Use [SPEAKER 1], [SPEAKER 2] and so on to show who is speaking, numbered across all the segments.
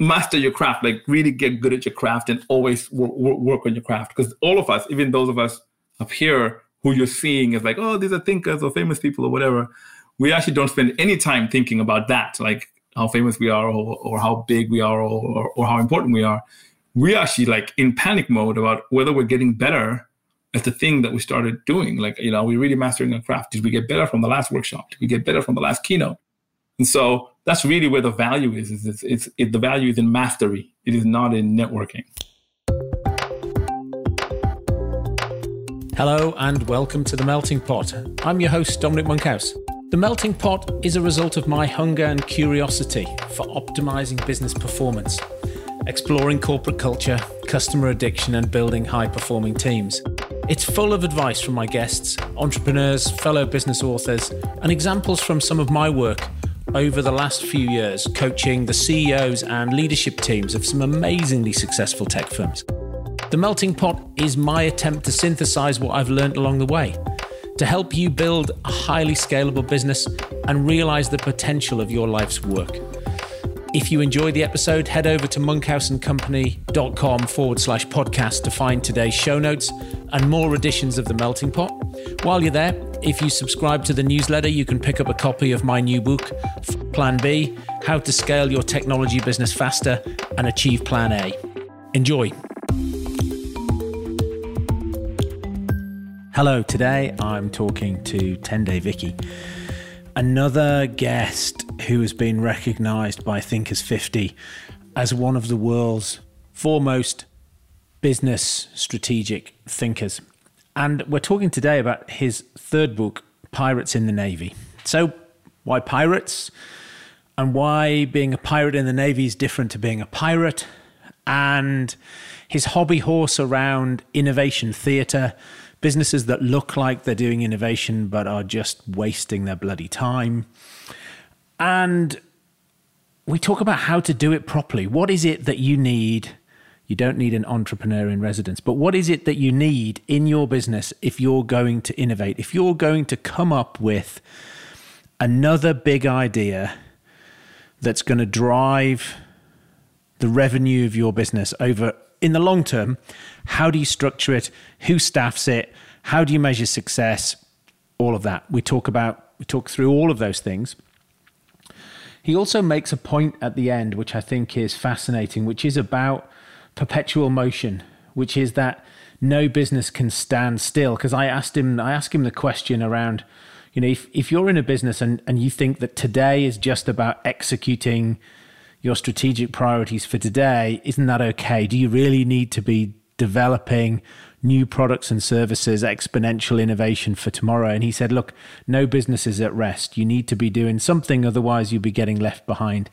[SPEAKER 1] master your craft, like really get good at your craft and always work, work on your craft. Because all of us, even those of us up here who you're seeing as like, oh, these are thinkers or famous people or whatever, we actually don't spend any time thinking about that, like how famous we are or, or how big we are or, or, or how important we are. We're actually like in panic mode about whether we're getting better at the thing that we started doing. Like, you know, are we really mastering our craft? Did we get better from the last workshop? Did we get better from the last keynote? And so that's really where the value is. is it's, it's it, the value is in mastery. It is not in networking.
[SPEAKER 2] Hello and welcome to the Melting Pot. I'm your host Dominic Monkhouse. The Melting Pot is a result of my hunger and curiosity for optimizing business performance, exploring corporate culture, customer addiction, and building high performing teams. It's full of advice from my guests, entrepreneurs, fellow business authors, and examples from some of my work over the last few years coaching the CEOs and leadership teams of some amazingly successful tech firms. The Melting Pot is my attempt to synthesize what I've learned along the way to help you build a highly scalable business and realize the potential of your life's work. If you enjoyed the episode, head over to monkhouseandcompany.com forward slash podcast to find today's show notes and more editions of The Melting Pot. While you're there, if you subscribe to the newsletter, you can pick up a copy of my new book, Plan B How to Scale Your Technology Business Faster and Achieve Plan A. Enjoy. Hello, today I'm talking to Tendayi Viki, another guest who has been recognized by Thinkers 50 as one of the world's foremost business strategic thinkers. And we're talking today about his third book, Pirates in the Navy. So, why pirates? And why being a pirate in the Navy is different to being a pirate? And his hobby horse around innovation theatre, businesses that look like they're doing innovation but are just wasting their bloody time. And we talk about how to do it properly. What is it that you need? You don't need an entrepreneur in residence. But what is it that you need in your business if you're going to innovate? If you're going to come up with another big idea that's going to drive the revenue of your business over in the long term, how do you structure it? Who staffs it? How do you measure success? All of that. We talk about we talk through all of those things. He also makes a point at the end, which I think is fascinating, which is about perpetual motion, which is that no business can stand still. Because I asked him, I asked him the question around, you know, if, if you're in a business and, and you think that today is just about executing your strategic priorities for today, isn't that okay? Do you really need to be developing new products and services, exponential innovation for tomorrow? And he said, look, no business is at rest. You need to be doing something, otherwise, you'll be getting left behind.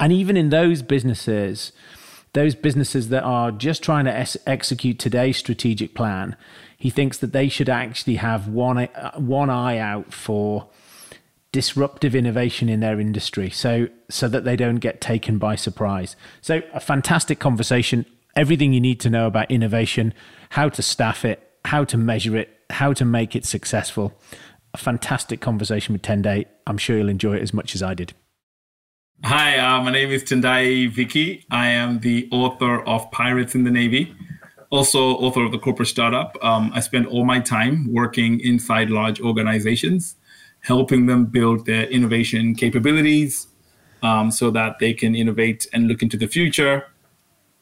[SPEAKER 2] And even in those businesses, those businesses that are just trying to es- execute today's strategic plan, he thinks that they should actually have one uh, one eye out for disruptive innovation in their industry so so that they don't get taken by surprise so a fantastic conversation everything you need to know about innovation how to staff it how to measure it how to make it successful a fantastic conversation with Tendayi. I'm sure you'll enjoy it as much as I did.
[SPEAKER 1] Hi, uh, my name is Tendayi Viki. I am the author of Pirates in the Navy, also author of the corporate startup. Um, I spend all my time working inside large organizations, helping them build their innovation capabilities um, so that they can innovate and look into the future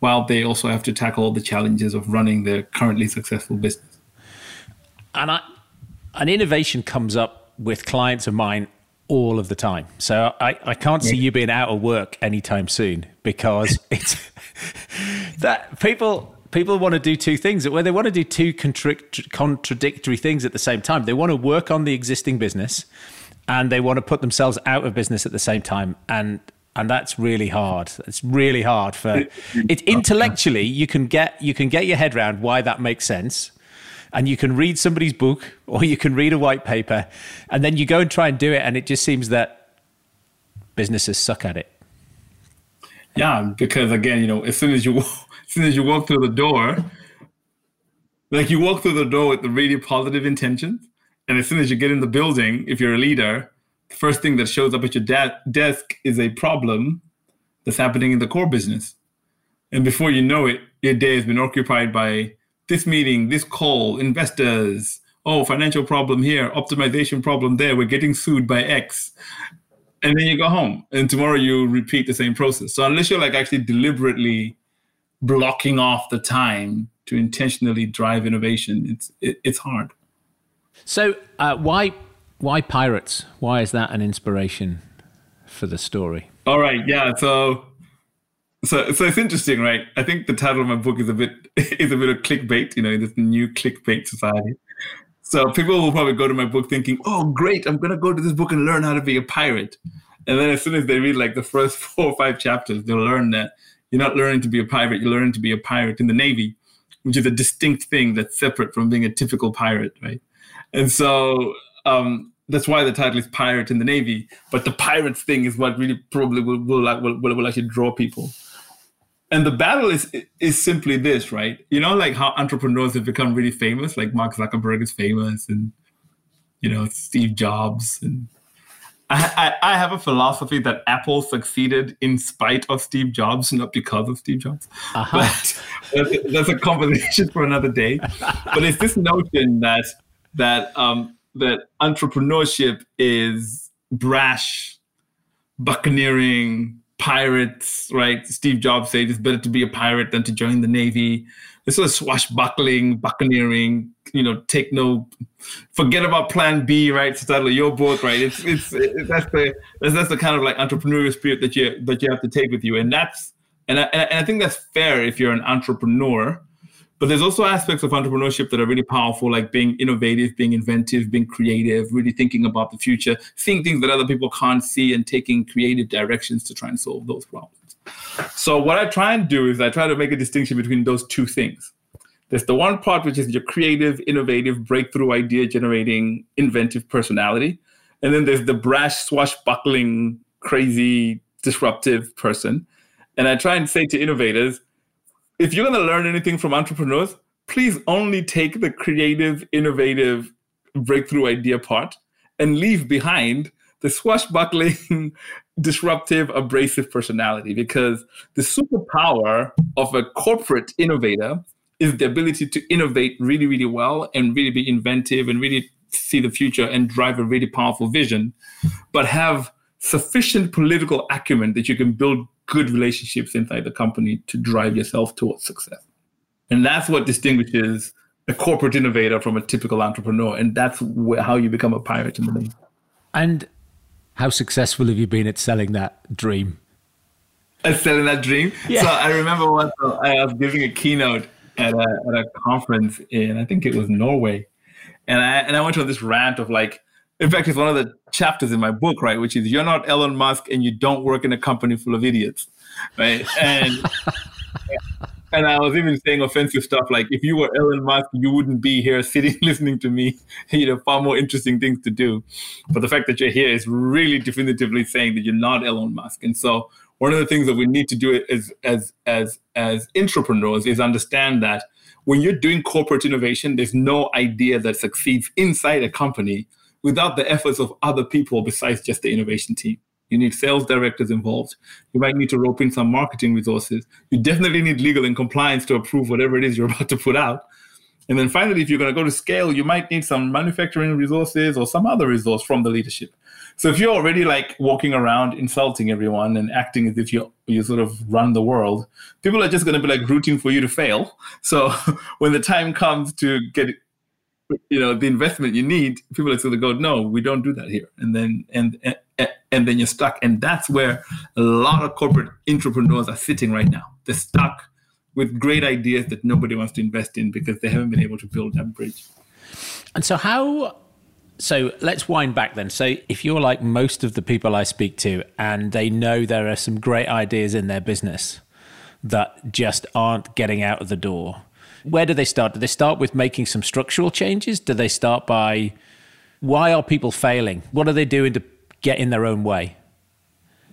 [SPEAKER 1] while they also have to tackle the challenges of running their currently successful business.
[SPEAKER 2] And I, an innovation comes up with clients of mine all of the time. So I, I can't see you being out of work anytime soon because it's that people people want to do two things where they want to do two contrict, contradictory things at the same time. They want to work on the existing business and they want to put themselves out of business at the same time and and that's really hard. It's really hard for it intellectually you can get you can get your head around why that makes sense and you can read somebody's book or you can read a white paper and then you go and try and do it and it just seems that businesses suck at it
[SPEAKER 1] yeah because again you know as soon as you as soon as you walk through the door like you walk through the door with the really positive intentions and as soon as you get in the building if you're a leader the first thing that shows up at your de- desk is a problem that's happening in the core business. And before you know it, your day has been occupied by this meeting, this call, investors, oh, financial problem here, optimization problem there, we're getting sued by X. And then you go home. And tomorrow you repeat the same process. So unless you're like actually deliberately blocking off the time to intentionally drive innovation, it's it, it's hard.
[SPEAKER 2] So uh, why why pirates? Why is that an inspiration for the story?
[SPEAKER 1] All right, yeah. So so so it's interesting, right? I think the title of my book is a bit is a bit of clickbait, you know, in this new clickbait society. So people will probably go to my book thinking, "Oh, great! I'm gonna go to this book and learn how to be a pirate." And then as soon as they read like the first four or five chapters, they'll learn that you're not learning to be a pirate. You're learning to be a pirate in the Navy, which is a distinct thing that's separate from being a typical pirate, right? And so um, that's why the title is Pirate in the Navy. But the pirates thing is what really probably will will, will, will, will actually draw people and the battle is is simply this, right? You know, like how entrepreneurs have become really famous, like Mark Zuckerberg is famous, and you know Steve Jobs, and I, I, I have a philosophy that Apple succeeded in spite of Steve Jobs, not because of Steve Jobs. Uh-huh. But that's a conversation for another day. but it's this notion that that um, that entrepreneurship is brash, buccaneering, pirates, right? Steve Jobs said it's better to be a pirate than to join the Navy. This of swashbuckling, buccaneering, you know, take no, forget about Plan B, right? Start your book, right? It's it's it, that's the that's, that's the kind of like entrepreneurial spirit that you that you have to take with you, and that's and I, and I think that's fair if you're an entrepreneur but there's also aspects of entrepreneurship that are really powerful, like being innovative, being inventive, being creative, really thinking about the future, seeing things that other people can't see, and taking creative directions to try and solve those problems. So, what I try and do is I try to make a distinction between those two things. There's the one part which is your creative, innovative, breakthrough idea generating, inventive personality. And then there's the brash, swashbuckling, crazy, disruptive person. And I try and say to innovators, if you're going to learn anything from entrepreneurs, please only take the creative, innovative, breakthrough idea part and leave behind the swashbuckling, disruptive, abrasive personality because the superpower of a corporate innovator is the ability to innovate really, really well and really be inventive and really see the future and drive a really powerful vision, but have sufficient political acumen that you can build good relationships inside the company to drive yourself towards success. And that's what distinguishes a corporate innovator from a typical entrepreneur. And that's wh- how you become a pirate in the name.
[SPEAKER 2] And how successful have you been at selling that dream?
[SPEAKER 1] At selling that dream? Yeah. So I remember once I was giving a keynote at a, at a conference in, I think it was Norway. And I, and I went on this rant of like, in fact, it's one of the chapters in my book, right? Which is you're not Elon Musk and you don't work in a company full of idiots, right? And and I was even saying offensive stuff like if you were Elon Musk, you wouldn't be here sitting listening to me. You know, far more interesting things to do. But the fact that you're here is really definitively saying that you're not Elon Musk. And so one of the things that we need to do as as as as entrepreneurs is understand that when you're doing corporate innovation, there's no idea that succeeds inside a company without the efforts of other people besides just the innovation team. You need sales directors involved. You might need to rope in some marketing resources. You definitely need legal and compliance to approve whatever it is you're about to put out. And then finally, if you're going to go to scale, you might need some manufacturing resources or some other resource from the leadership. So if you're already like walking around insulting everyone and acting as if you you sort of run the world, people are just going to be like rooting for you to fail. So when the time comes to get you know the investment you need people are going to go no we don't do that here. And then and, and and then you're stuck. And that's where a lot of corporate entrepreneurs are sitting right now. They're stuck with great ideas that nobody wants to invest in because they haven't been able to build that bridge.
[SPEAKER 2] And so how so let's wind back then. So if you're like most of the people i speak to and they know there are some great ideas in their business that just aren't getting out of the door where do they start? Do they start with making some structural changes? Do they start by why are people failing? What are they doing to get in their own way?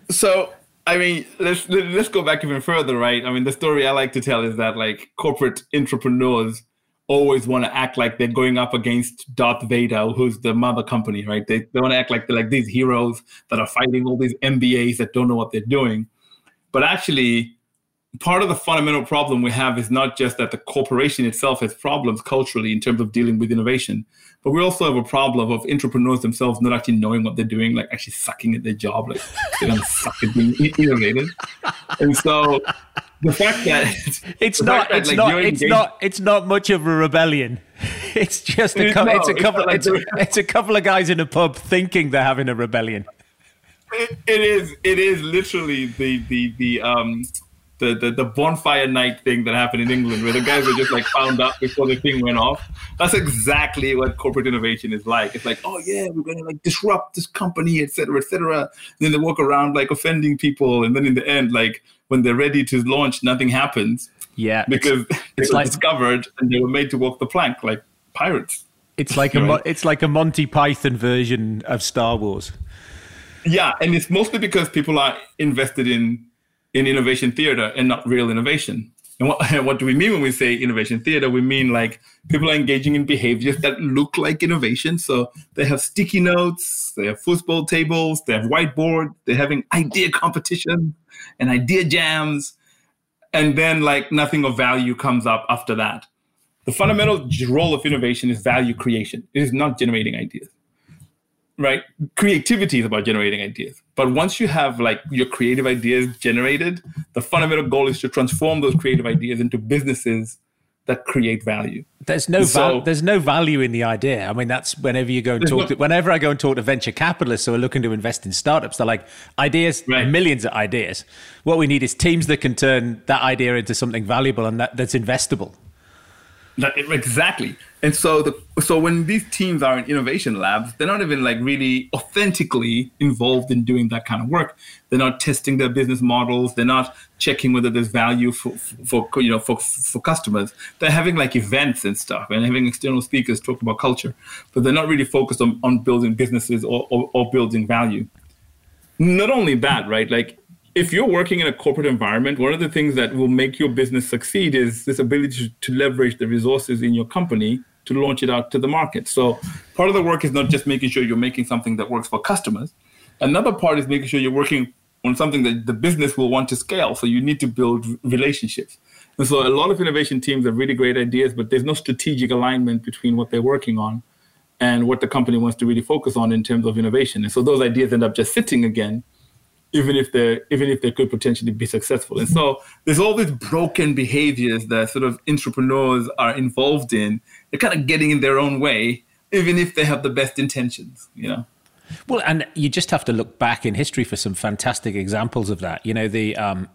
[SPEAKER 1] So, I mean, let's let's go back even further, right? I mean, the story I like to tell is that like corporate entrepreneurs always want to act like they're going up against Darth Vader, who's the mother company, right? They, they want to act like they're like these heroes that are fighting all these MBAs that don't know what they're doing. But actually, part of the fundamental problem we have is not just that the corporation itself has problems culturally in terms of dealing with innovation, but we also have a problem of entrepreneurs themselves not actually knowing what they're doing, like actually sucking at their job, like they're gonna suck at being innovative. And so the fact that
[SPEAKER 2] it's not, that, it's like, not, it's not, it's not much of a rebellion. It's just a, co- it's, a couple, it's, like it's, it's a couple of guys in a pub thinking they're having a rebellion.
[SPEAKER 1] It, it is, it is literally the the the um the, the, the bonfire night thing that happened in England, where the guys were just like found out before the thing went off. That's exactly what corporate innovation is like. It's like, oh yeah, we're gonna like disrupt this company, etc., etc. And then they walk around like offending people, and then in the end, like when they're ready to launch, nothing happens.
[SPEAKER 2] Yeah,
[SPEAKER 1] because it's, it's like, discovered and they were made to walk the plank like pirates.
[SPEAKER 2] It's like a it's like a Monty Python version of Star Wars.
[SPEAKER 1] Yeah, and it's mostly because people are invested in in innovation theater and not real innovation. And what, what do we mean when we say innovation theater? We mean like people are engaging in behaviors that look like innovation. So they have sticky notes, they have football tables, they have whiteboard, they're having idea competition and idea jams. And then like nothing of value comes up after that. The fundamental role of innovation is value creation. It is not generating ideas right creativity is about generating ideas but once you have like your creative ideas generated the fundamental goal is to transform those creative ideas into businesses that create value.
[SPEAKER 2] There's no so, val- there's no value in the idea. I mean that's whenever you go and talk no, to whenever i go and talk to venture capitalists who are looking to invest in startups they're like ideas right. millions of ideas. What we need is teams that can turn that idea into something valuable and that, that's investable
[SPEAKER 1] exactly. And so the so when these teams are in innovation labs, they're not even like really authentically involved in doing that kind of work. They're not testing their business models. They're not checking whether there's value for, for you know for for customers. They're having like events and stuff and having external speakers talk about culture, but they're not really focused on, on building businesses or, or, or building value. Not only that, right? Like if you're working in a corporate environment, one of the things that will make your business succeed is this ability to, leverage the resources in your company to launch it out to the market. So part of the work is not just making sure you're making something that works for customers. Another part is making sure you're working on something that the business will want to scale. So you need to build relationships. And so a lot of innovation teams have really great ideas, but there's no strategic alignment between what they're working on and what the company wants to really focus on in terms of innovation. And so those ideas end up just sitting again even if they even if they could potentially be successful. And so there's all these broken behaviors that sort of entrepreneurs are involved in. They're kind of getting in their own way, even if they have the best intentions, you know.
[SPEAKER 2] Well, and you just have to look back in history for some fantastic examples of that. You know, the um,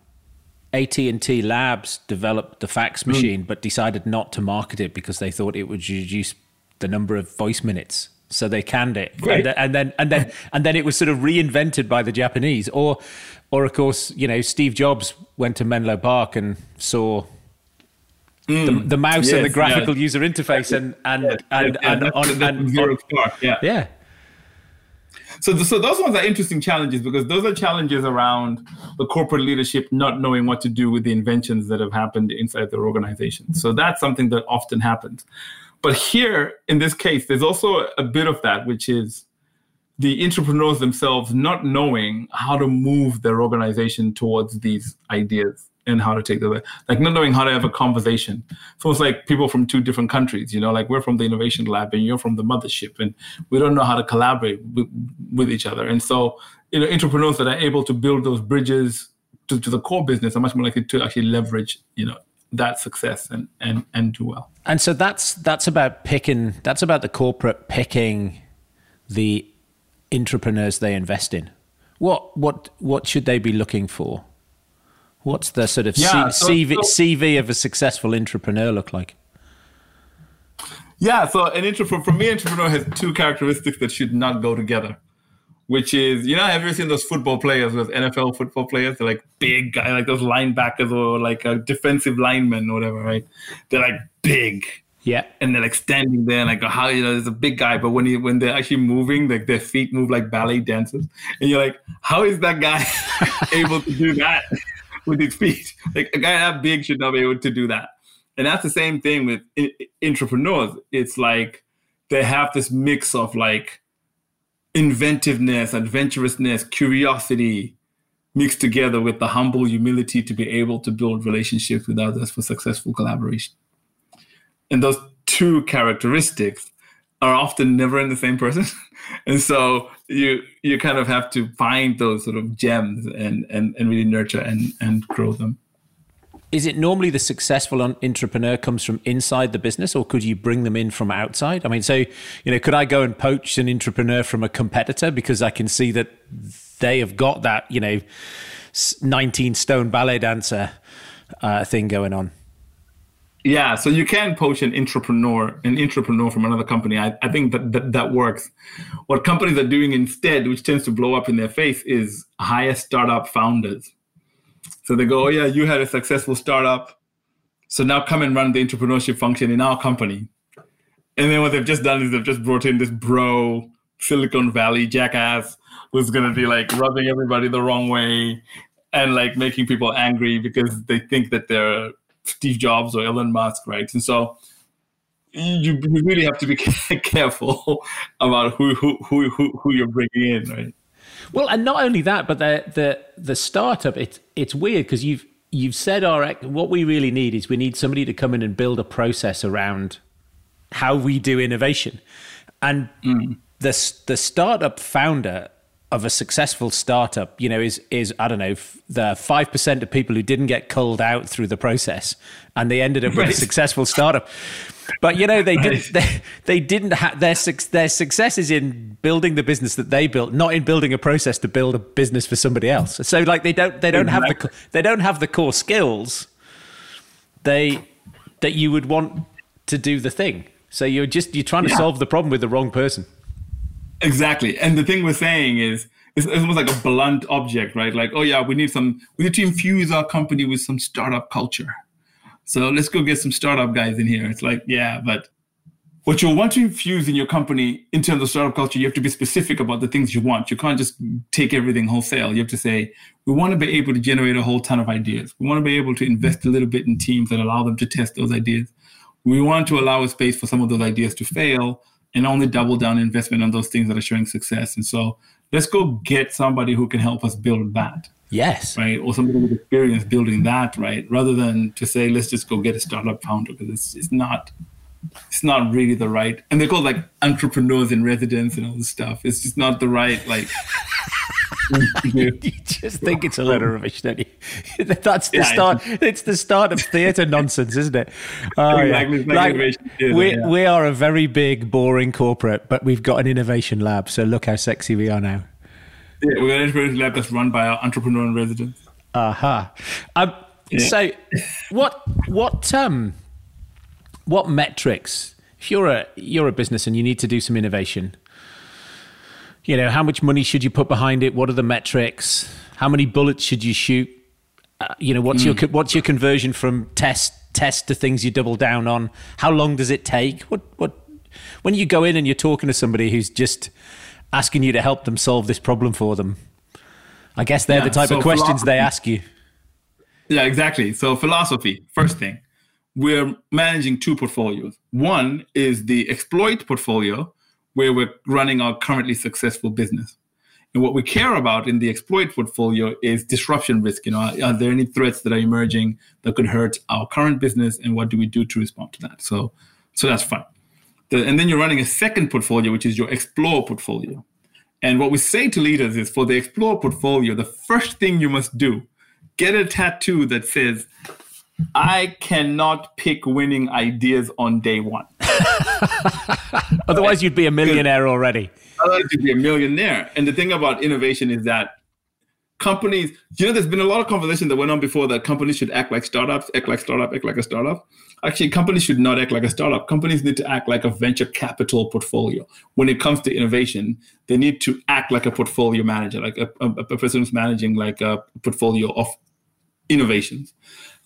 [SPEAKER 2] AT&T Labs developed the fax hmm. machine, mm. but decided not to market it because they thought it would reduce the number of voice minutes so they canned it, and, and, then and then and then it was sort of reinvented by the Japanese, or or of course you know Steve Jobs went to Menlo Park and saw. Mm, the, the, mouse yes, and the graphical yeah. user interface and and yeah, and, yeah, and, on, and on,
[SPEAKER 1] yeah.
[SPEAKER 2] Yeah.
[SPEAKER 1] So, so those ones are interesting challenges because those are challenges around the corporate leadership not knowing what to do with the inventions that have happened inside their organization. So that's something that often happens. But here, in this case, there's also a bit of that, which is the entrepreneurs themselves not knowing how to move their organization towards these ideas and how to take them, like not knowing how to have a conversation. So it's like people from two different countries, you know, like we're from the innovation lab and you're from the mothership, and we don't know how to collaborate with, with each other. And so, you know, entrepreneurs that are able to build those bridges to, to the core business are much more likely to actually leverage, you know, that success and and and do well.
[SPEAKER 2] And so that's that's about picking. That's about the corporate picking the entrepreneurs they invest in. What what what should they be looking for? What's the sort of yeah, C- so, CV, so, CV of a successful entrepreneur look like?
[SPEAKER 1] Yeah, so an entrepreneur for me, entrepreneur has two characteristics that should not go together which is you know have you seen those football players, those NFL football players? They're like big guys, like those linebackers or like a defensive lineman or whatever, right? They're like big.
[SPEAKER 2] Yeah.
[SPEAKER 1] And they're like standing there and like how you know there's a big guy, but when he when they're actually moving, like their feet move like ballet dancers. And you're like, how is that guy able to do that with his feet? Like a guy that big should not be able to do that. And that's the same thing with entrepreneurs. It's like they have this mix of like inventiveness, adventurousness, curiosity, mixed together with the humble humility to be able to build relationships with others for successful collaboration. And those two characteristics are often never in the same person. and so you you kind of have to find those sort of gems and and, and really nurture and, and grow them.
[SPEAKER 2] Is it normally the successful entrepreneur comes from inside the business or could you bring them in from outside? I mean, so, you know, could I go and poach an entrepreneur from a competitor because I can see that they have got that, you know, 19 stone ballet dancer uh, thing going on?
[SPEAKER 1] Yeah, so you can poach an entrepreneur, an entrepreneur from another company. I, I think that, that that works. What companies are doing instead, which tends to blow up in their face, is hire startup founders. So they go, "Oh yeah, you had a successful startup, so now come and run the entrepreneurship function in our company." And then what they've just done is they've just brought in this bro, Silicon Valley jackass, who's gonna be like rubbing everybody the wrong way and like making people angry because they think that they're Steve Jobs or Elon Musk, right? And so you, really have to be careful about who, who who who you're bringing in, right?
[SPEAKER 2] Well, and not only that, but the the the startup it's it's weird because you've you've said our what we really need is we need somebody to come in and build a process around how we do innovation, and mm. the the startup founder of a successful startup, you know, is is I don't know the five percent of people who didn't get culled out through the process, and they ended up with right. a successful startup. But you know, they didn't they, they didn't have their their success is in building the business that they built, not in building a process to build a business for somebody else. So like they don't they don't have the they don't have the core skills they that you would want to do the thing. So you're just you're trying to yeah. solve the problem with the wrong person.
[SPEAKER 1] Exactly. And the thing we're saying is, it's almost like a blunt object, right? Like, oh yeah, we need some, we need to infuse our company with some startup culture. So let's go get some startup guys in here. It's like, yeah, but what you want to infuse in your company in terms of startup culture, you have to be specific about the things you want. You can't just take everything wholesale. You have to say, we want to be able to generate a whole ton of ideas. We want to be able to invest a little bit in teams that allow them to test those ideas. We want to allow a space for some of those ideas to fail and only double down investment on those things that are showing success. And so let's go get somebody who can help us build that.
[SPEAKER 2] Yes.
[SPEAKER 1] Right. Or somebody with experience building that, right? Rather than to say, let's just go get a startup founder because it's, it's not it's not really the right and they're called like entrepreneurs in residence and all this stuff. It's just not the right like
[SPEAKER 2] you just think it's a load of rubbish, don't you? That's the yeah, start. It's the start of theatre nonsense, isn't it?
[SPEAKER 1] Oh, exactly. Yeah. Like,
[SPEAKER 2] we, yeah. we are a very big, boring corporate, but we've got an innovation lab. So look how sexy we are now.
[SPEAKER 1] Yeah, got an innovation lab that's run by our entrepreneur in residence.
[SPEAKER 2] Aha. Uh-huh. Um, so, what what um what metrics? If you're a you're a business and you need to do some innovation, you know, how much money should you put behind it? What are the metrics? How many bullets should you shoot? Uh, you know, what's mm. your what's your conversion from test test to things you double down on? How long does it take? What what when you go in and you're talking to somebody who's just asking you to help them solve this problem for them? I guess they're yeah, the type so of questions they ask you.
[SPEAKER 1] Yeah, exactly. So philosophy, first thing, we're managing two portfolios. One is the exploit portfolio, where we're running our currently successful business. And what we care about in the exploit portfolio is disruption risk. You know, are, are, there any threats that are emerging that could hurt our current business, and what do we do to respond to that? So, so that's fine. The, and then you're running a second portfolio, which is your explore portfolio. And what we say to leaders is, for the explore portfolio, the first thing you must do, get a tattoo that says, "I cannot pick winning ideas on day one."
[SPEAKER 2] Otherwise, you'd be a millionaire already.
[SPEAKER 1] Otherwise, you'd be a millionaire. And the thing about innovation is that companies, you know, there's been a lot of conversation that went on before that companies should act like startups, act like startup, act like a startup. Actually, companies should not act like a startup. Companies need to act like a venture capital portfolio. When it comes to innovation, they need to act like a portfolio manager, like a, a, a person who's managing like a portfolio of innovations.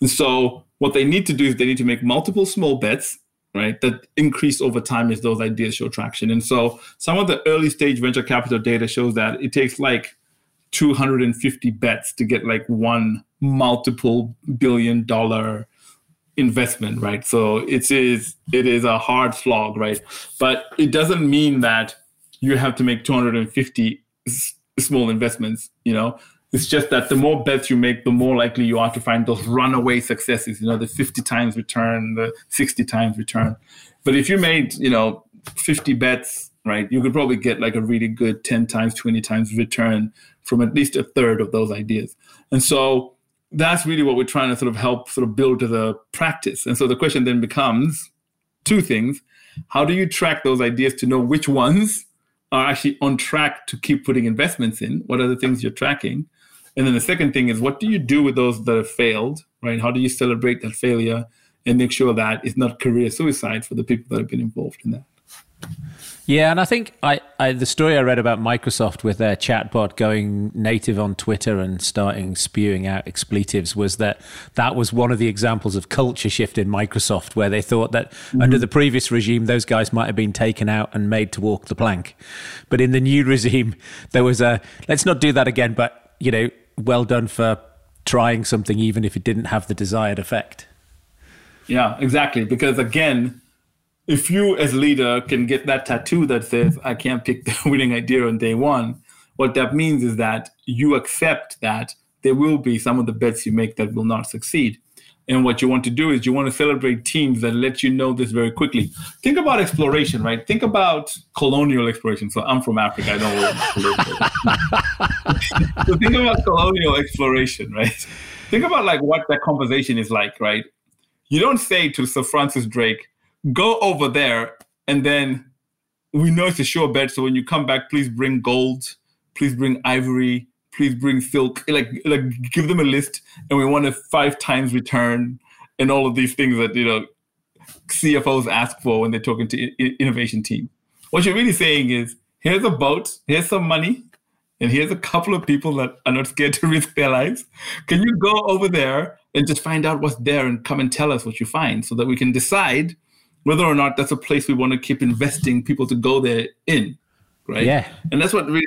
[SPEAKER 1] And so what they need to do is they need to make multiple small bets right? That increase over time as those ideas show traction. And so some of the early stage venture capital data shows that it takes like 250 bets to get like one multiple billion dollar investment, right? So it is it is a hard slog, right? But it doesn't mean that you have to make 250 s- small investments, you know. It's just that the more bets you make, the more likely you are to find those runaway successes, you know, the 50 times return, the 60 times return. But if you made, you know, 50 bets, right, you could probably get like a really good 10 times, 20 times return from at least a third of those ideas. And so that's really what we're trying to sort of help sort of build to the practice. And so the question then becomes two things. How do you track those ideas to know which ones are actually on track to keep putting investments in? What are the things you're tracking? And then the second thing is what do you do with those that have failed, right? How do you celebrate that failure and make sure that it's not career suicide for the people that have been involved in that?
[SPEAKER 2] Yeah, and I think I, I, the story I read about Microsoft with their chatbot going native on Twitter and starting spewing out expletives was that that was one of the examples of culture shift in Microsoft, where they thought that mm-hmm. under the previous regime those guys might have been taken out and made to walk the plank, but in the new regime there was a let's not do that again, but you know, well done for trying something even if it didn't have the desired effect.
[SPEAKER 1] Yeah, exactly. Because again, if you as leader can get that tattoo that says i can't pick the winning idea on day one what that means is that you accept that there will be some of the bets you make that will not succeed. And what you want to do is you want to celebrate teams that let you know this very quickly. Think about exploration right? Think about colonial exploration. So i'm from africa. I don't know so think about colonial exploration right? Think about like what that conversation is like right? You don't say to sir francis drake go over there and then we know it's a sure bet. So when you come back, please bring gold, please bring ivory, please bring silk. Like like give them a list, and we want a five times return and all of these things that you know CFOs ask for when they're talking to I- innovation team. What you're really saying is, here's a boat, here's some money, and here's a couple of people that are not scared to risk their lives. Can you go over there and just find out what's there and come and tell us what you find so that we can decide whether or not that's a place we want to keep investing people to go there in right?
[SPEAKER 2] Yeah.
[SPEAKER 1] And that's what really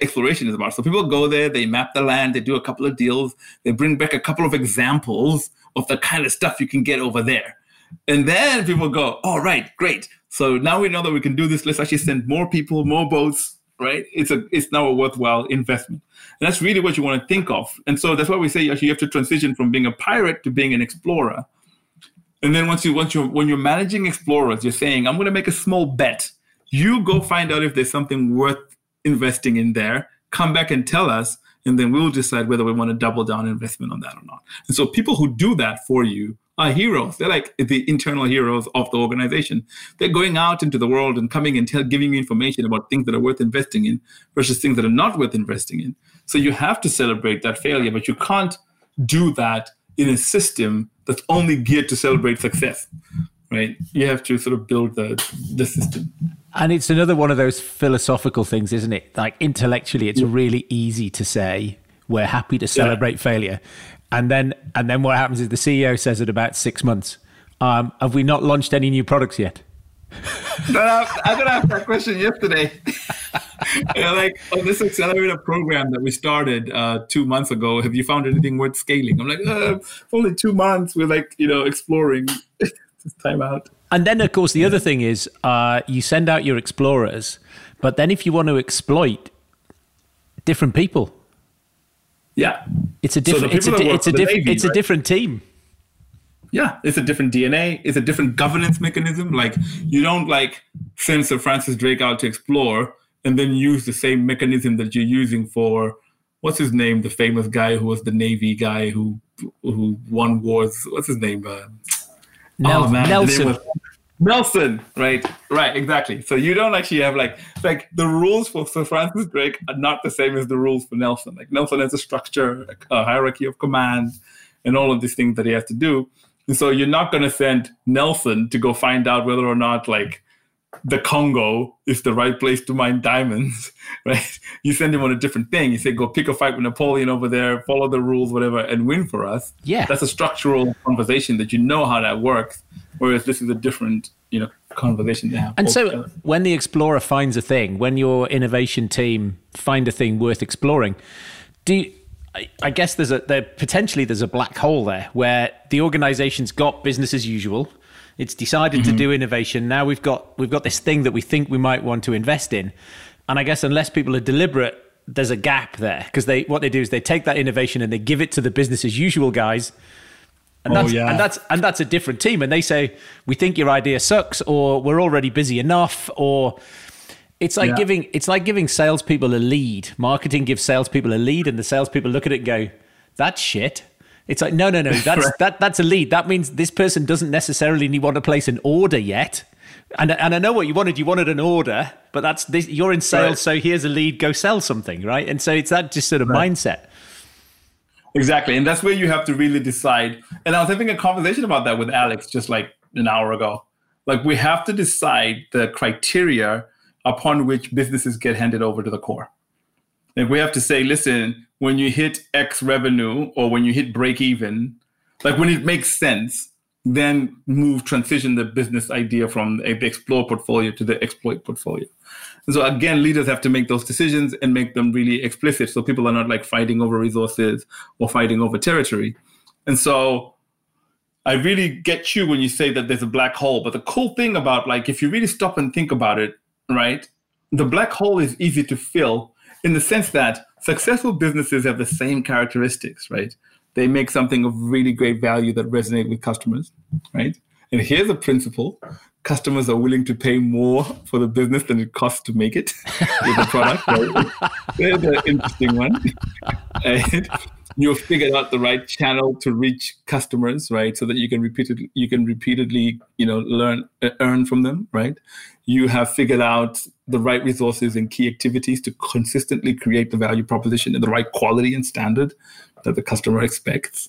[SPEAKER 1] exploration is about. So people go there they map the land they do a couple of deals they bring back a couple of examples of the kind of stuff you can get over there. And then people go all oh, right great. So now we know that we can do this. Let's actually send more people more boats right? It's a it's now a worthwhile investment. And that's really what you want to think of. And so that's why we say actually you have to transition from being a pirate to being an explorer and then once you once you when you're managing explorers, you're saying, I'm gonna make a small bet. You go find out if there's something worth investing in there. Come back and tell us, and then we'll decide whether we want to double down investment on that or not. And so people who do that for you are heroes. They're like the internal heroes of the organization. They're going out into the world and coming and tell, giving you information about things that are worth investing in versus things that are not worth investing in. So you have to celebrate that failure, but you can't do that in a system that's only geared to celebrate success right? You have to sort of build the the system.
[SPEAKER 2] And it's another one of those philosophical things isn't it? Like intellectually it's yeah. really easy to say we're happy to celebrate yeah. failure. And then and then what happens is the ceo says it about six months um, have we not launched any new products yet
[SPEAKER 1] I got asked that question yesterday. like on this accelerator program that we started uh, two months ago, have you found anything worth scaling? I'm like, uh, only two months. We're like, you know, exploring. time out.
[SPEAKER 2] And then, of course, the other thing is uh, you send out your explorers, but then if you want to exploit different people,
[SPEAKER 1] yeah,
[SPEAKER 2] it's a different, so it's a, it's a different, it's right? a different team
[SPEAKER 1] yeah, it's a different DNA. It's a different governance mechanism. Like you don't like send Sir Francis Drake out to explore and then use the same mechanism that you're using for what's his name, the famous guy who was the Navy guy who who won wars. What's his name? Uh,
[SPEAKER 2] Nel- oh, man, Nelson.
[SPEAKER 1] Nelson, right, right, exactly. So you don't actually have like like the rules for Sir Francis Drake are not the same as the rules for Nelson. Like Nelson has a structure, a hierarchy of command, and all of these things that he has to do. And so you're not going to send Nelson to go find out whether or not like the Congo is the right place to mine diamonds, right? You send him on a different thing. You say, go pick a fight with Napoleon over there, follow the rules, whatever, and win for us.
[SPEAKER 2] Yeah.
[SPEAKER 1] That's a structural conversation that you know how that works. Whereas this is a different, you know, conversation to have.
[SPEAKER 2] And so when the explorer finds a thing, when your innovation team find a thing worth exploring, do you, I guess there's a there potentially there's a black hole there where the organization's got business as usual. It's decided mm-hmm. to do innovation. Now we've got we've got this thing that we think we might want to invest in. And I guess unless people are deliberate, there's a gap there because they what they do is they take that innovation and they give it to the business as usual guys. And
[SPEAKER 1] Oh,
[SPEAKER 2] that's,
[SPEAKER 1] yeah.
[SPEAKER 2] and that's and that's a different team, and they say we think your idea sucks, or we're already busy enough, or it's like
[SPEAKER 1] Yeah.
[SPEAKER 2] giving it's like giving salespeople a lead. Marketing gives salespeople a lead, and the salespeople look at it and go, "That's shit." It's like no, no, no. That's
[SPEAKER 1] Right.
[SPEAKER 2] that that's a lead. That means this person doesn't necessarily need want to place an order yet. And and I know what you wanted. You wanted an order, but that's this, you're in sales,
[SPEAKER 1] Right.
[SPEAKER 2] so here's a lead. Go sell something, right? And so it's that just sort of mindset.
[SPEAKER 1] Exactly. And that's where you have to really decide. And I was having a conversation about that with Alex just like an hour ago. Like we have to decide the criteria upon which businesses get handed over to the core. Like we have to say, listen, when you hit X revenue or when you hit break even, like when it makes sense, then move transition the business idea from the explore portfolio to the exploit portfolio. And so again, leaders have to make those decisions and make them really explicit so people are not like fighting over resources or fighting over territory. And so I really get you when you say that there's a black hole. But the cool thing about like if you really stop and think about it, right? The black hole is easy to fill in the sense that successful businesses have the same characteristics, right? They make something of really great value that resonate with customers, right? And here's a principle. Customers are willing to pay more for the business than it costs to make it with the product. Right? There's an interesting one. And you've figured out the right channel to reach customers, right? So that you can repeatedly you can repeatedly, you know, learn uh, earn from them, right? You have figured out the right resources and key activities to consistently create the value proposition and the right quality and standard that the customer expects.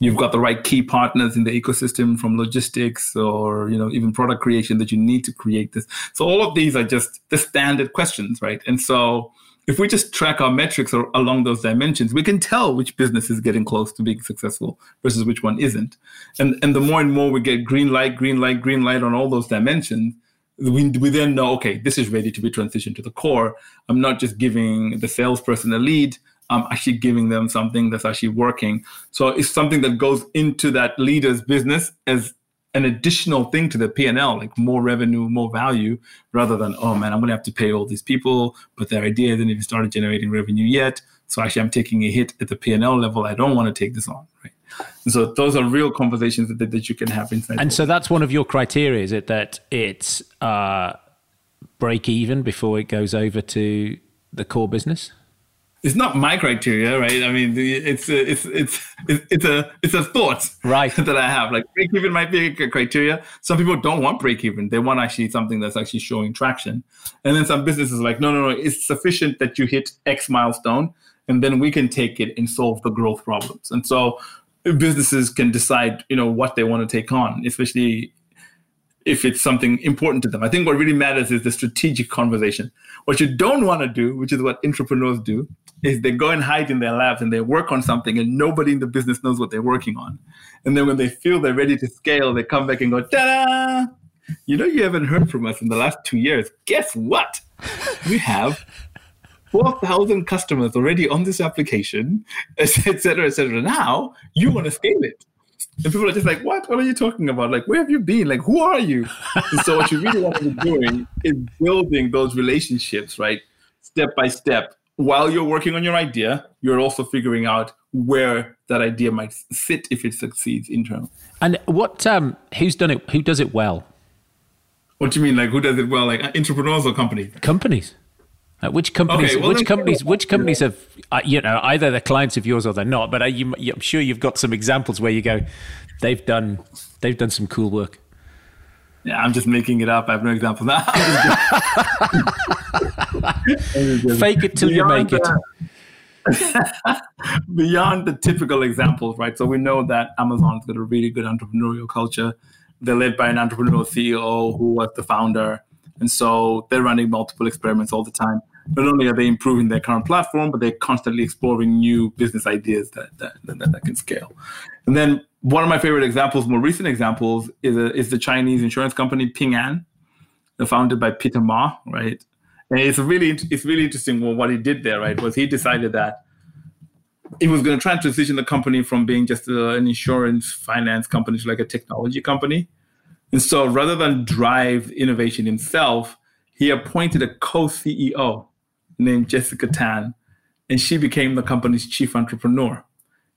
[SPEAKER 1] You've got the right key partners in the ecosystem from logistics or you know even product creation that you need to create this. So all of these are just the standard questions, right? And so if we just track our metrics or, along those dimensions, we can tell which business is getting close to being successful versus which one isn't. And and the more and more we get green light, green light, green light on all those dimensions, we, we then know, okay, this is ready to be transitioned to the core. I'm not just giving the salesperson a lead. I'm actually giving them something that's actually working. So it's something that goes into that leader's business as an additional thing to the P&L, like more revenue, more value, rather than, oh man, I'm going to have to pay all these people, but their idea hasn't even started generating revenue yet. So actually, I'm taking a hit at the P&L level. I don't want to take this on, right? And so those are real conversations that, that you can have inside.
[SPEAKER 2] And so that's one of your criteria, is it that it's uh, break even before it goes over to the core business?
[SPEAKER 1] It's not my criteria, right? I mean, it's a, it's it's it's it's a it's a thought,
[SPEAKER 2] Right.
[SPEAKER 1] that I have. Like break even might be a criteria. Some people don't want break even; they want actually something that's actually showing traction. And then some businesses are like, no, no, no, it's sufficient that you hit X milestone, and then we can take it and solve the growth problems. And so businesses can decide, you know, what they want to take on, especially if it's something important to them. I think what really matters is the strategic conversation. What you don't want to do, which is what entrepreneurs do, is they go and hide in their labs and they work on something and nobody in the business knows what they're working on. And then when they feel they're ready to scale, they come back and go, ta-da! You know, you haven't heard from us in the last two years. Guess what? We have 4,000 customers already on this application, et cetera, et cetera. Now you want to scale it. And people are just like, what? What are you talking about? Like, where have you been? Like, who are you? And so, what you really want to be doing is building those relationships, right? Step by step. While you're working on your idea, you're also figuring out where that idea might sit if it succeeds internally.
[SPEAKER 2] And what? Um, who's done it? Who does it well?
[SPEAKER 1] What do you mean? Like, who does it well? Like, entrepreneurs or companies?
[SPEAKER 2] Companies. Uh, which companies?
[SPEAKER 1] Okay, well,
[SPEAKER 2] which companies? Which companies have? Uh, you know, either they're clients of yours or they're not. But you, I'm sure you've got some examples where you go, they've done, they've done some cool work.
[SPEAKER 1] Yeah, I'm just making it up. I have no example now.
[SPEAKER 2] Fake it till you make it.
[SPEAKER 1] beyond the typical examples, right? So we know that Amazon's got a really good entrepreneurial culture. They're led by an entrepreneurial CEO who was the founder. And so they're running multiple experiments all the time. Not only are they improving their current platform, but they're constantly exploring new business ideas that, that, that, that can scale. And then one of my favorite examples, more recent examples, is, a, is the Chinese insurance company Ping An, founded by Peter Ma, right? And it's really it's really interesting well, what he did there, right? Was he decided that he was going to try and transition the company from being just uh, an insurance finance company to like a technology company. And so rather than drive innovation himself, he appointed a co-CEO named Jessica Tan. and she became the company's chief entrepreneur.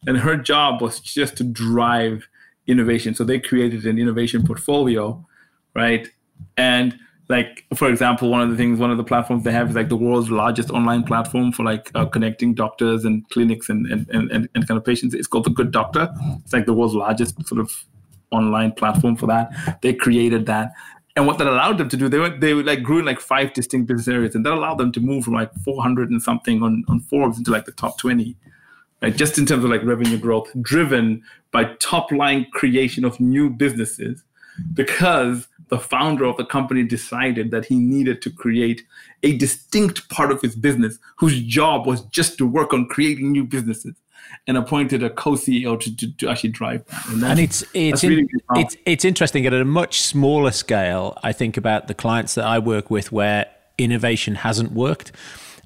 [SPEAKER 1] And her job was just to drive innovation. So they created an innovation portfolio, right? And like for example, one of the things, one of the platforms they have is like the world's largest online platform for like uh, connecting doctors and clinics and and, and and kind of patients. It's called the Good Doctor. It's like the world's largest sort of online platform for that. They created that. And what that allowed them to do, they were they were like grew in like five distinct business areas, and that allowed them to move from like 400 and something on, on Forbes into like the top 20, right? Just in terms of like revenue growth, driven by top line creation of new businesses, because the founder of the company decided that he needed to create a distinct part of his business whose job was just to work on creating new businesses and appointed a co-CEO to, to, to actually drive that.
[SPEAKER 2] And, and it's it's really in, it's it's interesting at a much smaller scale. I think about the clients that I work with where innovation hasn't worked,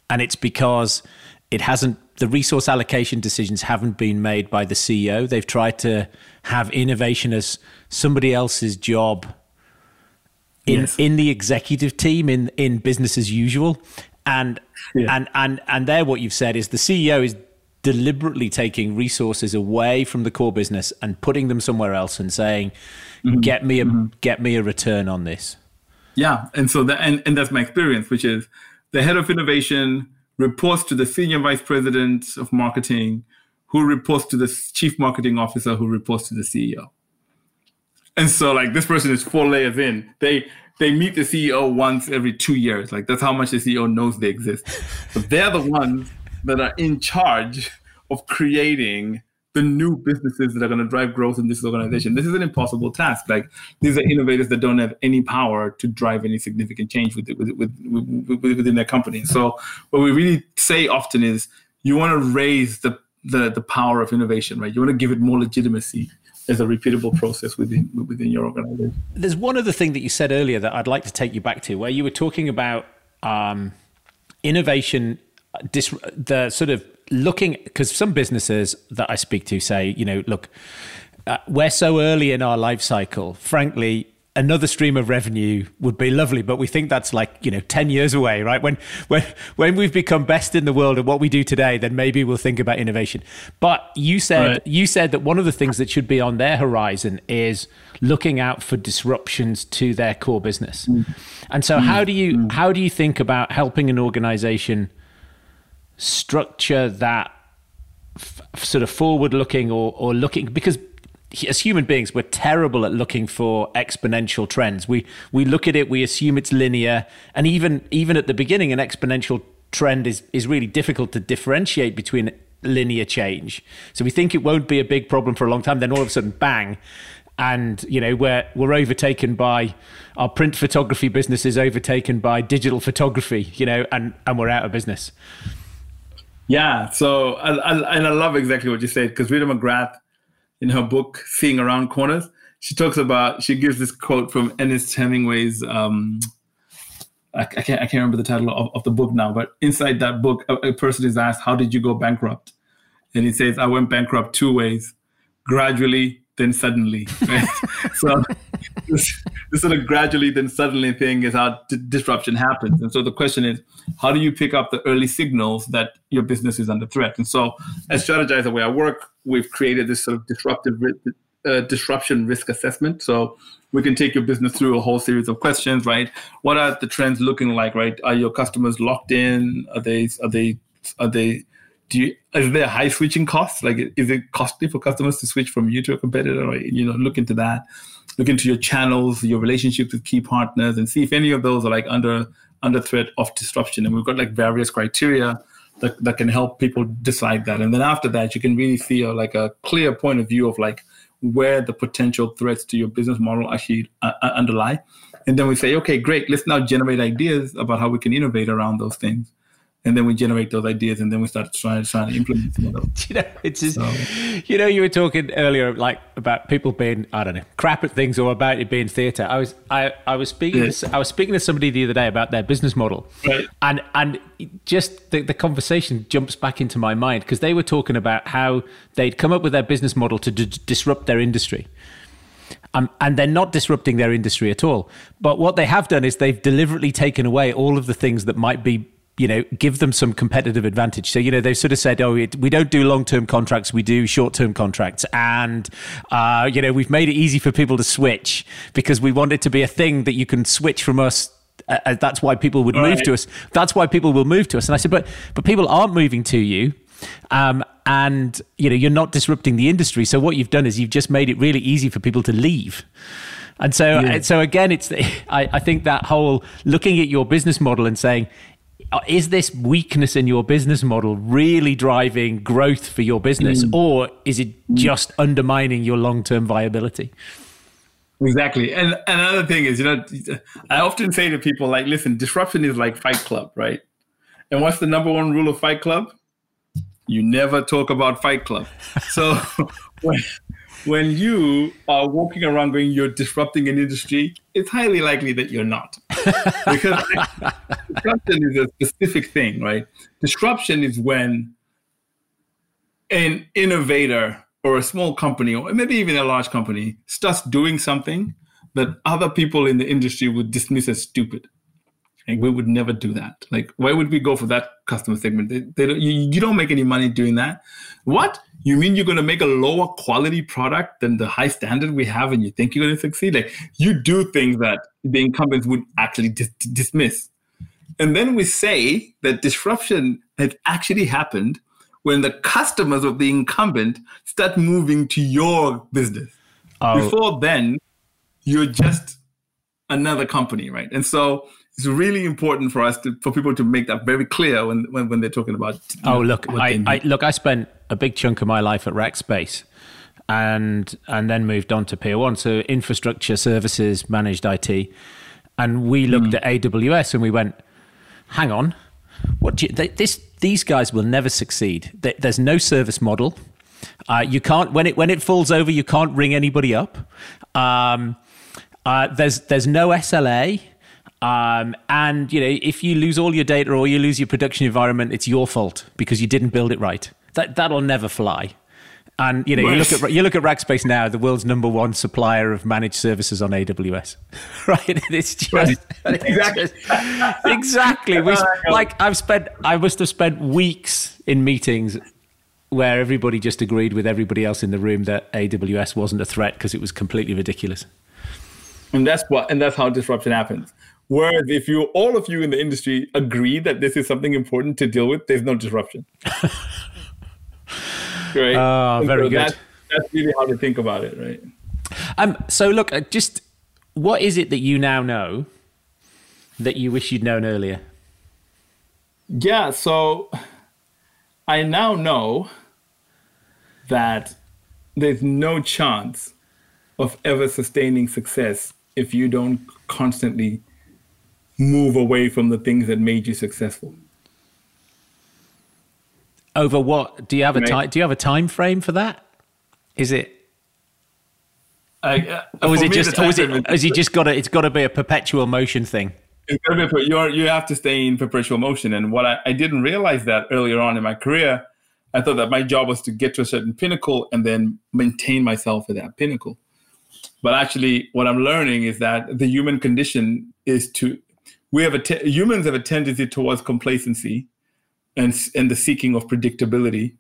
[SPEAKER 2] and it's because it hasn't. The resource allocation decisions haven't been made by the CEO. They've tried to have innovation as somebody else's job in yes. in the executive team in in business as usual and yeah. and and and there what you've said is the CEO is deliberately taking resources away from the core business and putting them somewhere else and saying, mm-hmm. "Get me a mm-hmm. get me a return on this."
[SPEAKER 1] Yeah, and so that and, and that's my experience, which is the head of innovation reports to the senior vice president of marketing, who reports to the chief marketing officer, who reports to the CEO. And so, like this person is four layers in. They they meet the CEO once every two years. Like that's how much the CEO knows they exist. But they're the ones that are in charge of creating the new businesses that are going to drive growth in this organization. This is an impossible task. Like these are innovators that don't have any power to drive any significant change with, with, with, with within their company. So what we really say often is you want to raise the, the the power of innovation, right? You want to give it more legitimacy as a repeatable process within within your organization.
[SPEAKER 2] There's one other thing that you said earlier that I'd like to take you back to, where you were talking about um, innovation dis- the sort of looking because some businesses that I speak to say, you know, look, uh, we're so early in our life cycle. Frankly, another stream of revenue would be lovely, but we think that's like you know ten years away, right? When when when we've become best in the world at what we do today, then maybe we'll think about innovation. But you said right. you said that one of the things that should be on their horizon is looking out for disruptions to their core business. Mm. And so, mm. how do you mm. how do you think about helping an organization? Structure that f- sort of forward looking or, or looking because as human beings we're terrible at looking for exponential trends. We we look at it we assume it's linear and even even at the beginning an exponential trend is is really difficult to differentiate between linear change. So we think it won't be a big problem for a long time then all of a sudden bang. And you know we're we're overtaken by our print photography business is overtaken by digital photography you know and and we're out of business
[SPEAKER 1] yeah. So, I, I, and I love exactly what you said because Rita McGrath, in her book "Seeing Around Corners," she talks about she gives this quote from Ernest Hemingway's. Um, I, I can't I can't remember the title of, of the book now, but inside that book, a, a person is asked, "How did you go bankrupt?" And he says, "I went bankrupt two ways: gradually, then suddenly." Right? so this, this, sort of gradually then suddenly thing is how d- disruption happens. And so the question is, how do you pick up the early signals that your business is under threat? And so, as Strategyzer the way I work, we've created this sort of disruptive uh, disruption risk assessment. So we can take your business through a whole series of questions, right? What are the trends looking like, right? Are your customers locked in? Are they are they are they do you is there high switching costs? Like is it costly for customers to switch from you to a competitor? Or, you know, look into that. Look into your channels, your relationships with key partners, and see if any of those are like under under threat of disruption. And we've got like various criteria that, that can help people decide that. And then after that, you can really see a, like a clear point of view of like where the potential threats to your business model actually uh, uh underlie. And then we say, okay, great, let's now generate ideas about how we can innovate around those things and then we generate those ideas and then we start trying, trying to implement
[SPEAKER 2] them. you know, it's just, so. you know, you were talking earlier like about people being, I don't know, crap at things or about it being theatre. I was, I, I was speaking, yeah. to, I was speaking to somebody the other day about their business model, right. and and just the, the conversation jumps back into my mind because they were talking about how they'd come up with their business model to d- disrupt their industry. Um, and they're not disrupting their industry at all. But what they have done is they've deliberately taken away all of the things that might be you know, give them some competitive advantage. So, you know, they've sort of said, oh, it, we don't do long term contracts, we do short term contracts. And, uh, you know, we've made it easy for people to switch because we want it to be a thing that you can switch from us. Uh, uh that's why people would move to us. That's why people will move to us. And I said, but, but people aren't moving to you. Um, and you know you're not disrupting the industry so what you've done is you've just made it really easy for people to leave and so yeah. so again it's I, I think that whole looking at your business model and saying is this weakness in your business model really driving growth for your business mm. or is it just undermining your long-term viability?
[SPEAKER 1] Exactly. And another thing is you know i often say to people like listen disruption is like fight club right? And what's the number one rule of fight club? You never talk about fight club. So when, when you are walking around going you're disrupting an industry it's highly likely that you're not. Because disruption is a specific thing right? Disruption is when an innovator or a small company or maybe even a large company starts doing something that other people in the industry would dismiss as stupid like we would never do that. Like, why would we go for that customer segment? They, they don't, you, you don't make any money doing that. What? You mean you're going to make a lower quality product than the high standard we have, and you think you're going to succeed? Like, you do things that the incumbents would actually dis- dismiss. And then we say that disruption has actually happened when the customers of the incumbent start moving to your business. Oh. Before then, you're just another company, right? And so it's really important for us to for people to make that very clear when when, when they're talking about.
[SPEAKER 2] Oh, know, look, I, I look. I spent a big chunk of my life at Rackspace, and and then moved on to Peer One, so infrastructure services, managed IT, and we looked mm. at AWS and we went, hang on, what you, they, this these guys will never succeed. There's no service model. Uh, you can't when it when it falls over, you can't ring anybody up. Um, uh, there's there's no SLA. Um, and you know, if you lose all your data or you lose your production environment, it's your fault because you didn't build it right. That that'll never fly. And you know, you look at you look at Rackspace now, the world's number one supplier of managed services on AWS. right? It's just right. exactly exactly. We, like I've spent, I must have spent weeks in meetings where everybody just agreed with everybody else in the room that AWS wasn't a threat because it was completely ridiculous.
[SPEAKER 1] And that's what, and that's how disruption happens. Whereas if you all of you in the industry agree that this is something important to deal with, there's no disruption. right.
[SPEAKER 2] Oh, very so good.
[SPEAKER 1] That's, that's really how to think about it, right?
[SPEAKER 2] Um. So look, uh, just what is it that you now know that you wish you'd known earlier?
[SPEAKER 1] Yeah. So I now know that there's no chance of ever sustaining success if you don't constantly move away from the things that made you successful.
[SPEAKER 2] Over what? Do you have a time? Do you have a time frame for that? Is it?
[SPEAKER 1] Uh,
[SPEAKER 2] or is it just? Or is it? Has he just got to? It's got to be a perpetual motion thing.
[SPEAKER 1] It's got to be. You you have to stay in perpetual motion. And what I, I didn't realize that earlier on in my career, I thought that my job was to get to a certain pinnacle and then maintain myself at that pinnacle. But actually, what I'm learning is that the human condition is to we have a te- humans have a tendency towards complacency and and the seeking of predictability.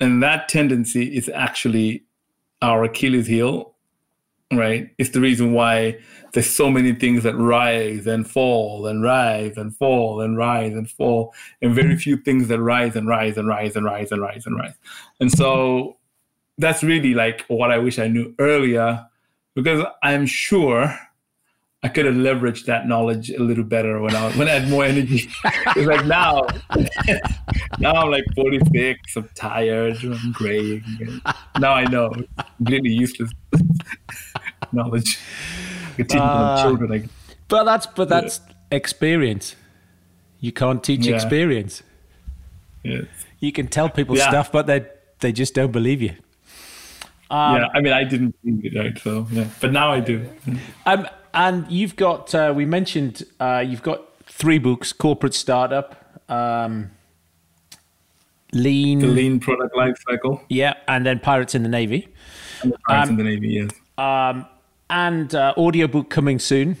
[SPEAKER 1] And that tendency is actually our achilles heel right? It's the reason why there's so many things that rise and fall and rise and fall and rise and fall and very few things that rise and rise and rise and rise and rise and rise. And so that's really like what i wish i knew earlier because i'm sure I could have leveraged that knowledge a little better when I when I had more energy. it's like now, now I'm like 46. I'm tired. I'm gray. Now I know completely useless knowledge. I teach uh, children. Like,
[SPEAKER 2] but that's but that's yeah. experience. You can't teach yeah. experience.
[SPEAKER 1] Yes.
[SPEAKER 2] You can tell people yeah. stuff, but they they just don't believe you.
[SPEAKER 1] Um, yeah, I mean, I didn't believe it, right? So, yeah, but now I do.
[SPEAKER 2] Um, and you've got uh, we mentioned uh, you've got three books: corporate startup, um, lean,
[SPEAKER 1] the lean product life cycle.
[SPEAKER 2] Yeah, and then pirates in the navy.
[SPEAKER 1] And the pirates um, in the navy, yes.
[SPEAKER 2] Um, and uh, audiobook coming soon.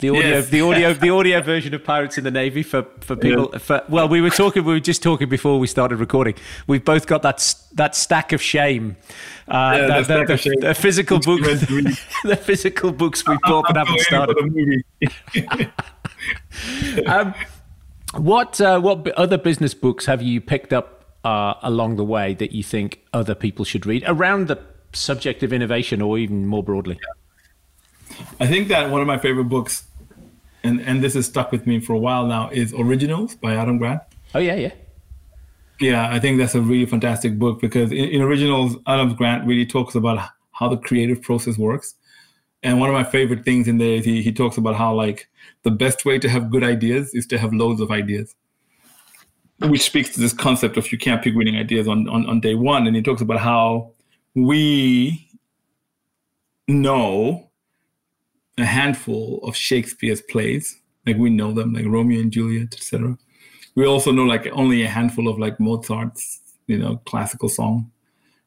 [SPEAKER 2] The audio,
[SPEAKER 1] Yes.
[SPEAKER 2] the audio, the audio version of Pirates in the Navy for for people. For, well, we were talking. We were just talking before we started recording. We've both got that that stack of shame. Uh,
[SPEAKER 1] Yeah,
[SPEAKER 2] the,
[SPEAKER 1] the
[SPEAKER 2] the,
[SPEAKER 1] of shame.
[SPEAKER 2] the physical
[SPEAKER 1] Which we
[SPEAKER 2] book, the physical books we bought but haven't started. Um, what uh, what other business books have you picked up uh, along the way that you think other people should read around the subject of innovation, or even more broadly?
[SPEAKER 1] I think that one of my favorite books, and and this has stuck with me for a while now, is Originals by Adam Grant.
[SPEAKER 2] Oh yeah, yeah.
[SPEAKER 1] Yeah, I think that's a really fantastic book because in, in Originals, Adam Grant really talks about how the creative process works. And one of my favorite things in there is he, he talks about how like the best way to have good ideas is to have loads of ideas, which speaks to this concept of you can't pick winning ideas on, on, on day one. And he talks about how we know a handful of Shakespeare's plays, like we know them, like Romeo and Juliet, etc. We also know like only a handful of like Mozart's, you know, classical song.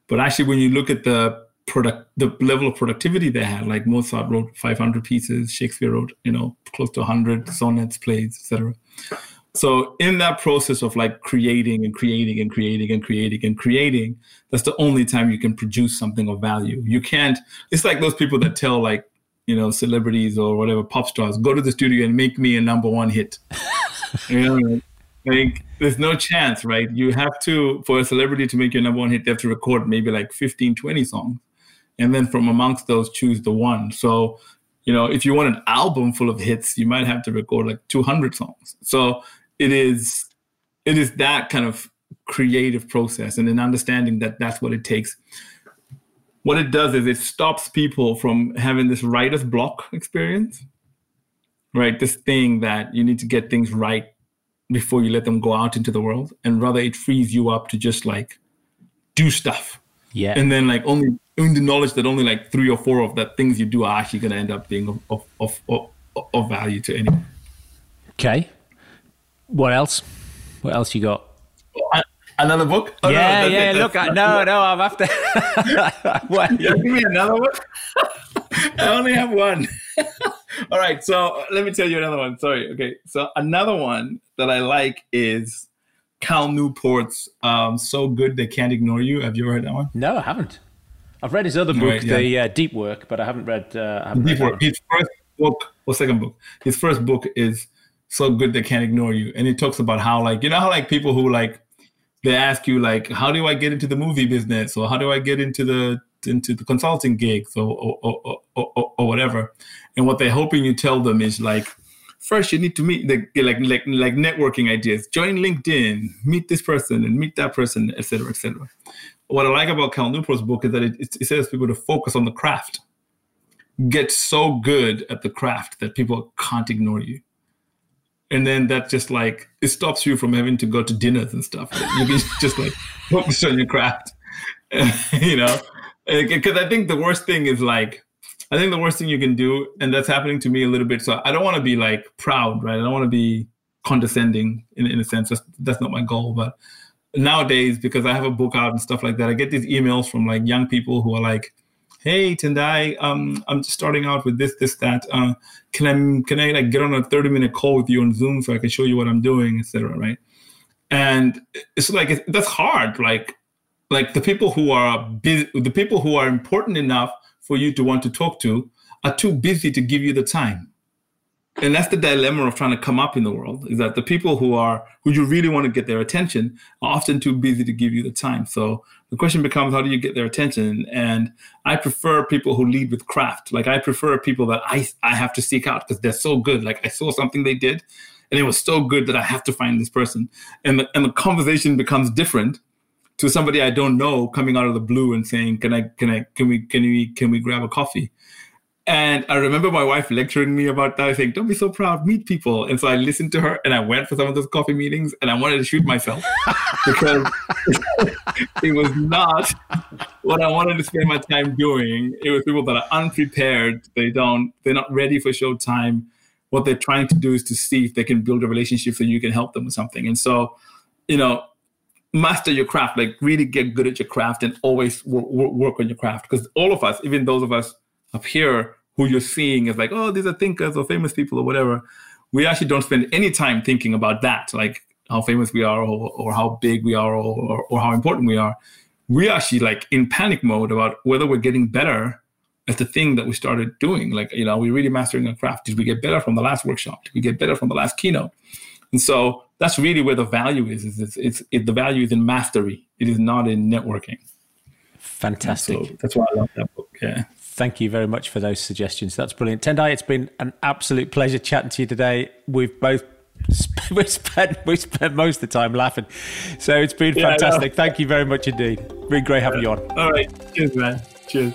[SPEAKER 1] But actually, when you look at the product, the level of productivity they had, like Mozart wrote 500 pieces, Shakespeare wrote, you know, close to 100 sonnets, plays, etc. So in that process of like creating and creating and creating and creating and creating, that's the only time you can produce something of value. You can't. It's like those people that tell like you know celebrities or whatever pop stars go to the studio and make me a number one hit. you know, like there's no chance, right? You have to for a celebrity to make your number one hit, they have to record maybe like 15, 20 songs, and then from amongst those choose the one. So you know, if you want an album full of hits, you might have to record like 200 songs. So it is it is that kind of creative process and an understanding that that's what it takes what it does is it stops people from having this writer's block experience right this thing that you need to get things right before you let them go out into the world and rather it frees you up to just like do stuff
[SPEAKER 2] Yeah.
[SPEAKER 1] and then like only in the knowledge that only like three or four of the things you do are actually going to end up being of, of, of, of, of value to anyone
[SPEAKER 2] okay. What else? What else you got?
[SPEAKER 1] Another book? Oh,
[SPEAKER 2] yeah,
[SPEAKER 1] that's
[SPEAKER 2] yeah.
[SPEAKER 1] it,
[SPEAKER 2] Look, I, no, no. I'm after. what?
[SPEAKER 1] Yeah, give me another one. I only have one. All right, so let me tell you another one. Sorry. Okay, so another one that I like is Cal Newport's um, "So Good They Can't Ignore You." Have you ever heard that one?
[SPEAKER 2] No, I haven't. I've read his other book,
[SPEAKER 1] Right, yeah.
[SPEAKER 2] the uh, Deep Work, but I haven't read. Uh, I haven't
[SPEAKER 1] Deep
[SPEAKER 2] read
[SPEAKER 1] work. His first book or second book. His first book is "So Good They Can't Ignore You," and it talks about how like you know how like people who like they ask you like how do I get into the movie business or how do I get into the into the consulting gigs or or, or, or, or, whatever, and what they're hoping you tell them is like. First, you need to meet the like like like networking ideas. Join LinkedIn, meet this person, and meet that person, etc., cetera, etc. Cetera. What I like about Cal Newport's book is that it, it says people to focus on the craft get so good at the craft that people can't ignore you. And then that just like it stops you from having to go to dinners and stuff. You can just like focus on your craft, you know. Because I think the worst thing is like, I think the worst thing you can do, and that's happening to me a little bit. So I don't want to be like proud, right? I don't want to be condescending in, in a sense. That's, that's not my goal. But nowadays, because I have a book out and stuff like that, I get these emails from like young people who are like, hey Tendayi, um, I'm just starting out with this, this, that. Uh, can I can I like get on a 30 minute call with you on Zoom so I can show you what I'm doing, etc. Right? And it's like that's hard. Like like the people who are busy, the people who are important enough for you to want to talk to are too busy to give you the time. And that's the dilemma of trying to come up in the world is that the people who are who you really want to get their attention are often too busy to give you the time. So the question becomes how do you get their attention? And I prefer people who lead with craft. Like I prefer people that I I have to seek out because they're so good. Like I saw something they did and it was so good that I have to find this person. And the, and the conversation becomes different to somebody I don't know coming out of the blue and saying, "Can I? Can I? Can we? Can we? Can we grab a coffee?" And I remember my wife lecturing me about that, saying, "Don't be so proud, meet people." And so I listened to her, and I went for some of those coffee meetings, and I wanted to shoot myself because it was not what I wanted to spend my time doing. It was people that are unprepared. They don't. They're not ready for showtime. What they're trying to do is to see if they can build a relationship so you can help them with something. And so, you know, master your craft, like really get good at your craft and always work, work on your craft. Because all of us, even those of us up here who you're seeing is like, oh, these are thinkers or famous people or whatever, we actually don't spend any time thinking about that, like how famous we are or, or how big we are or, or, how important we are. We're actually like in panic mode about whether we're getting better at the thing that we started doing. Like, you know, we're really mastering our craft. Did we get better from the last workshop? Did we get better from the last keynote? And so that's really where the value is. is it's, it's it, the value is in mastery. It is not in networking.
[SPEAKER 2] Fantastic. So
[SPEAKER 1] that's why I love that book. Yeah.
[SPEAKER 2] Thank you very much for those suggestions. That's brilliant. Tendayi, it's been an absolute pleasure chatting to you today. We've both we spent we spent most of the time laughing, so it's been yeah, fantastic. Thank you very much indeed. Been great having you on.
[SPEAKER 1] All right, cheers, man. Cheers.